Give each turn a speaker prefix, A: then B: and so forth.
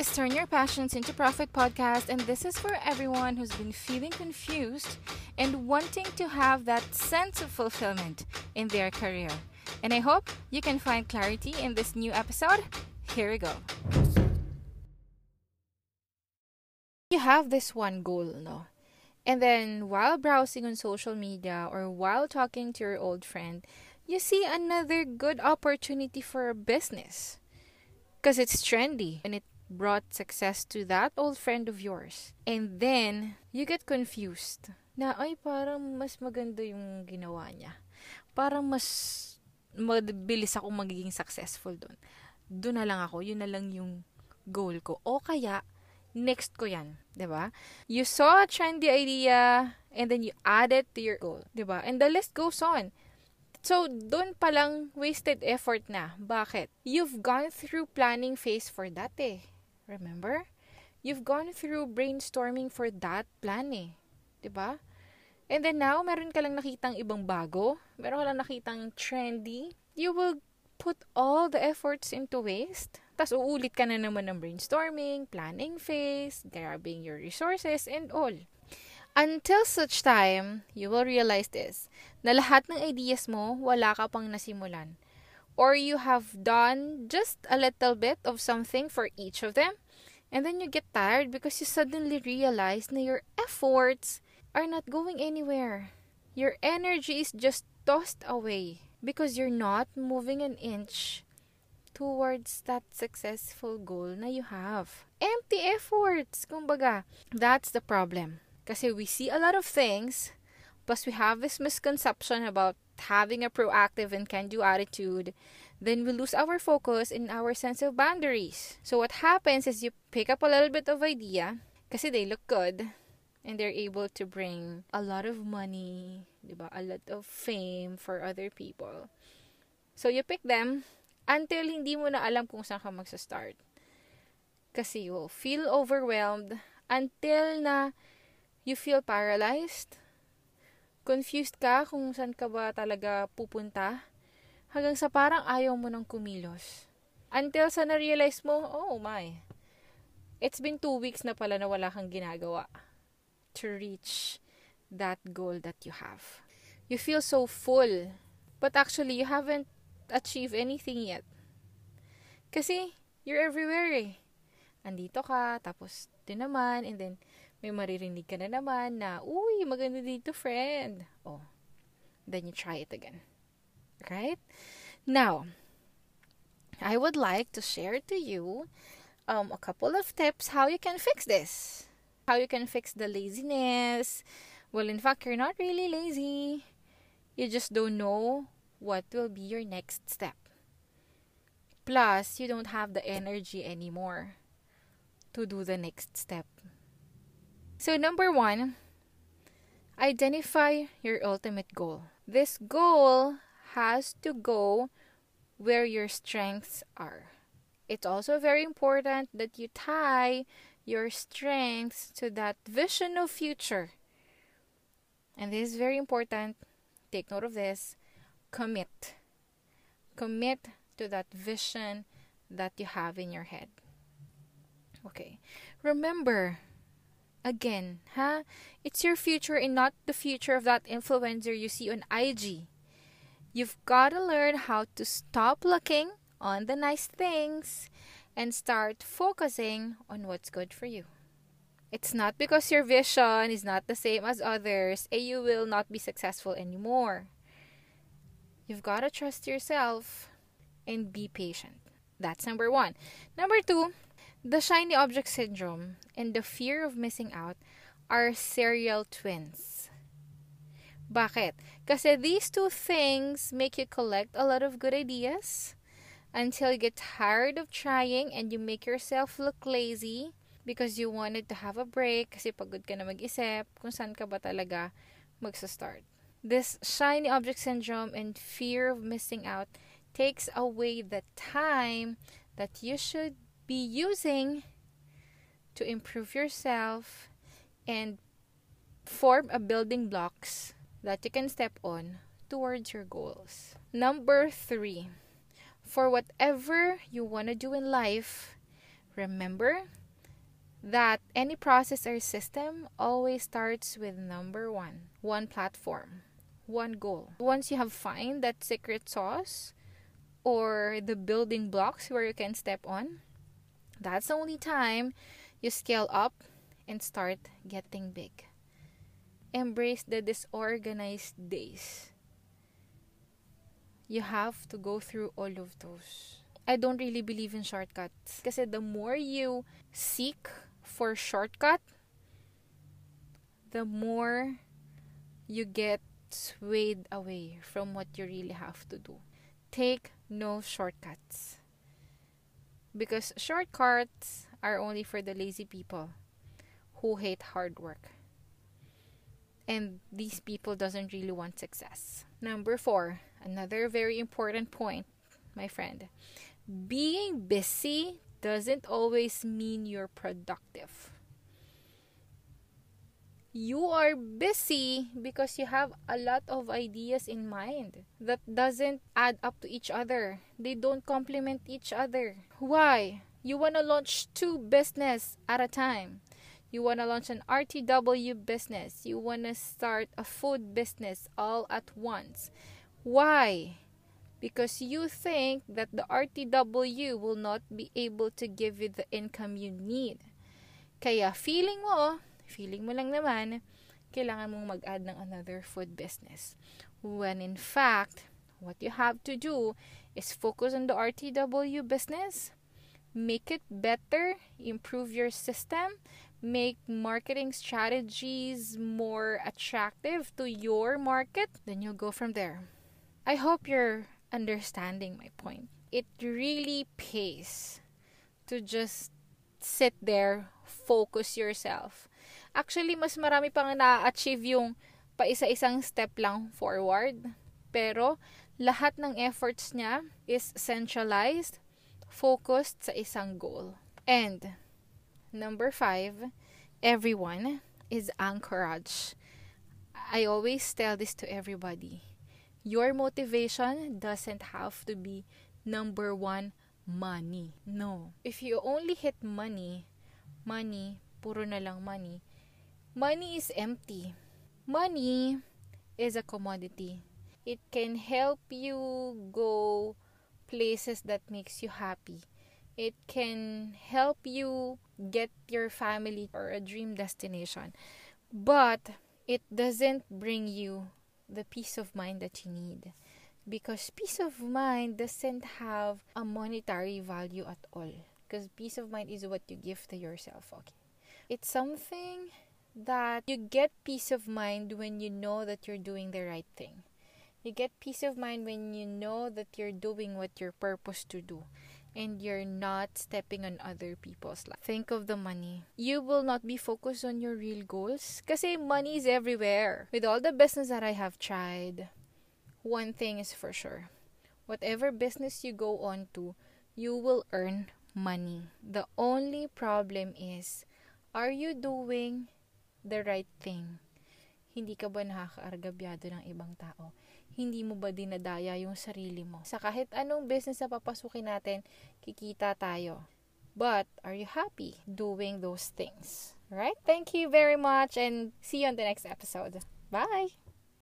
A: is Turn Your Passions into Profit podcast, and this is for everyone who's been feeling confused and wanting to have that sense of fulfillment in their career. And I hope you can find clarity in this new episode. Here we go. You have this one goal, no? And then while browsing on social media or while talking to your old friend, you see another good opportunity for a business because it's trendy and it brought success to that old friend of yours. And then, you get confused na, ay, parang mas maganda yung ginawa niya. Parang mas mabilis ako magiging successful doon. Doon na lang ako, yun na lang yung goal ko. O kaya, next ko yan, ba? You saw a trendy idea and then you add it to your goal, ba? And the list goes on. So, doon pa lang wasted effort na. Bakit? You've gone through planning phase for that eh. Remember? You've gone through brainstorming for that plan eh. ba? Diba? And then now, meron ka lang nakitang ibang bago. Meron ka lang nakitang trendy. You will put all the efforts into waste. Tapos uulit ka na naman ng brainstorming, planning phase, grabbing your resources, and all. Until such time, you will realize this, na lahat ng ideas mo, wala ka pang nasimulan. Or you have done just a little bit of something for each of them, and then you get tired because you suddenly realize that your efforts are not going anywhere. Your energy is just tossed away because you're not moving an inch towards that successful goal na you have. Empty efforts, kumbaga. That's the problem. Kasi we see a lot of things, plus we have this misconception about having a proactive and can do attitude, then we lose our focus and our sense of boundaries. So what happens is you pick up a little bit of idea, kasi they look good, and they're able to bring a lot of money, diba? a lot of fame for other people. So you pick them until hindi mo na alam kung saan ka magsa-start. Kasi you will feel overwhelmed until na you feel paralyzed, confused ka kung saan ka ba talaga pupunta, hanggang sa parang ayaw mo nang kumilos. Until sa na-realize mo, oh my, it's been two weeks na pala na wala kang ginagawa to reach that goal that you have. You feel so full, but actually you haven't achieved anything yet. Kasi, you're everywhere eh. Andito ka, tapos din naman, and then, may maririnig ka na naman na, uy, maganda dito, friend. Oh, then you try it again. Right? Now, I would like to share to you um, a couple of tips how you can fix this. How you can fix the laziness. Well, in fact, you're not really lazy. You just don't know what will be your next step. Plus, you don't have the energy anymore to do the next step. So, number one, identify your ultimate goal. This goal has to go where your strengths are. It's also very important that you tie your strengths to that vision of future. And this is very important. Take note of this. Commit. Commit to that vision that you have in your head. Okay. Remember, Again, ha? It's your future and not the future of that influencer you see on IG. You've got to learn how to stop looking on the nice things and start focusing on what's good for you. It's not because your vision is not the same as others and you will not be successful anymore. You've got to trust yourself and be patient. That's number one. Number two, the shiny object syndrome and the fear of missing out are serial twins. Bakit? Kasi these two things make you collect a lot of good ideas until you get tired of trying and you make yourself look lazy because you wanted to have a break kasi pagod ka na mag-isip kung saan ka ba talaga magsa-start. This shiny object syndrome and fear of missing out takes away the time that you should be using to improve yourself and form a building blocks that you can step on towards your goals. Number three, for whatever you want to do in life, Remember that any process or system always starts with number one one platform, one goal. Once you have find that secret sauce or the building blocks where you can step on, that's the only time you scale up and start getting big. Embrace the disorganized days. You have to go through all of those. I don't really believe in shortcuts. Kasi the more you seek for shortcut, the more you get swayed away from what you really have to do. Take no shortcuts. Because shortcuts are only for the lazy people who hate hard work. And these people doesn't really want success. Number 4, another very important point, my friend. Being busy doesn't always mean you're productive. You are busy because you have a lot of ideas in mind that doesn't add up to each other. They don't complement each other. Why? You want to launch two business at a time. You want to launch an RTW business. You want to start a food business all at once. Why? Because you think that the RTW will not be able to give you the income you need. Kaya feeling mo, feeling mo lang naman, kailangan mong mag-add ng another food business. When in fact, what you have to do is focus on the RTW business make it better, improve your system, make marketing strategies more attractive to your market, then you'll go from there. I hope you're understanding my point. It really pays to just sit there, focus yourself. Actually, mas marami pang na-achieve yung pa isa-isang step lang forward. Pero, lahat ng efforts niya is centralized focused sa isang goal. And number five, everyone is anchorage. I always tell this to everybody. Your motivation doesn't have to be number one money. No. If you only hit money, money, puro na lang money, money is empty. Money is a commodity. It can help you go places that makes you happy. It can help you get your family or a dream destination. But it doesn't bring you the peace of mind that you need. Because peace of mind doesn't have a monetary value at all. Because peace of mind is what you give to yourself, okay? It's something that you get peace of mind when you know that you're doing the right thing. You get peace of mind when you know that you're doing what you're purposed to do and you're not stepping on other people's life. Think of the money. You will not be focused on your real goals kasi money is everywhere. With all the business that I have tried, one thing is for sure. Whatever business you go on to, you will earn money. The only problem is, are you doing the right thing? Hindi ka ba nakakaargabyado ng ibang tao? hindi mo ba dinadaya yung sarili mo? Sa kahit anong business na papasukin natin, kikita tayo. But, are you happy doing those things? Right? Thank you very much and see you on the next episode. Bye!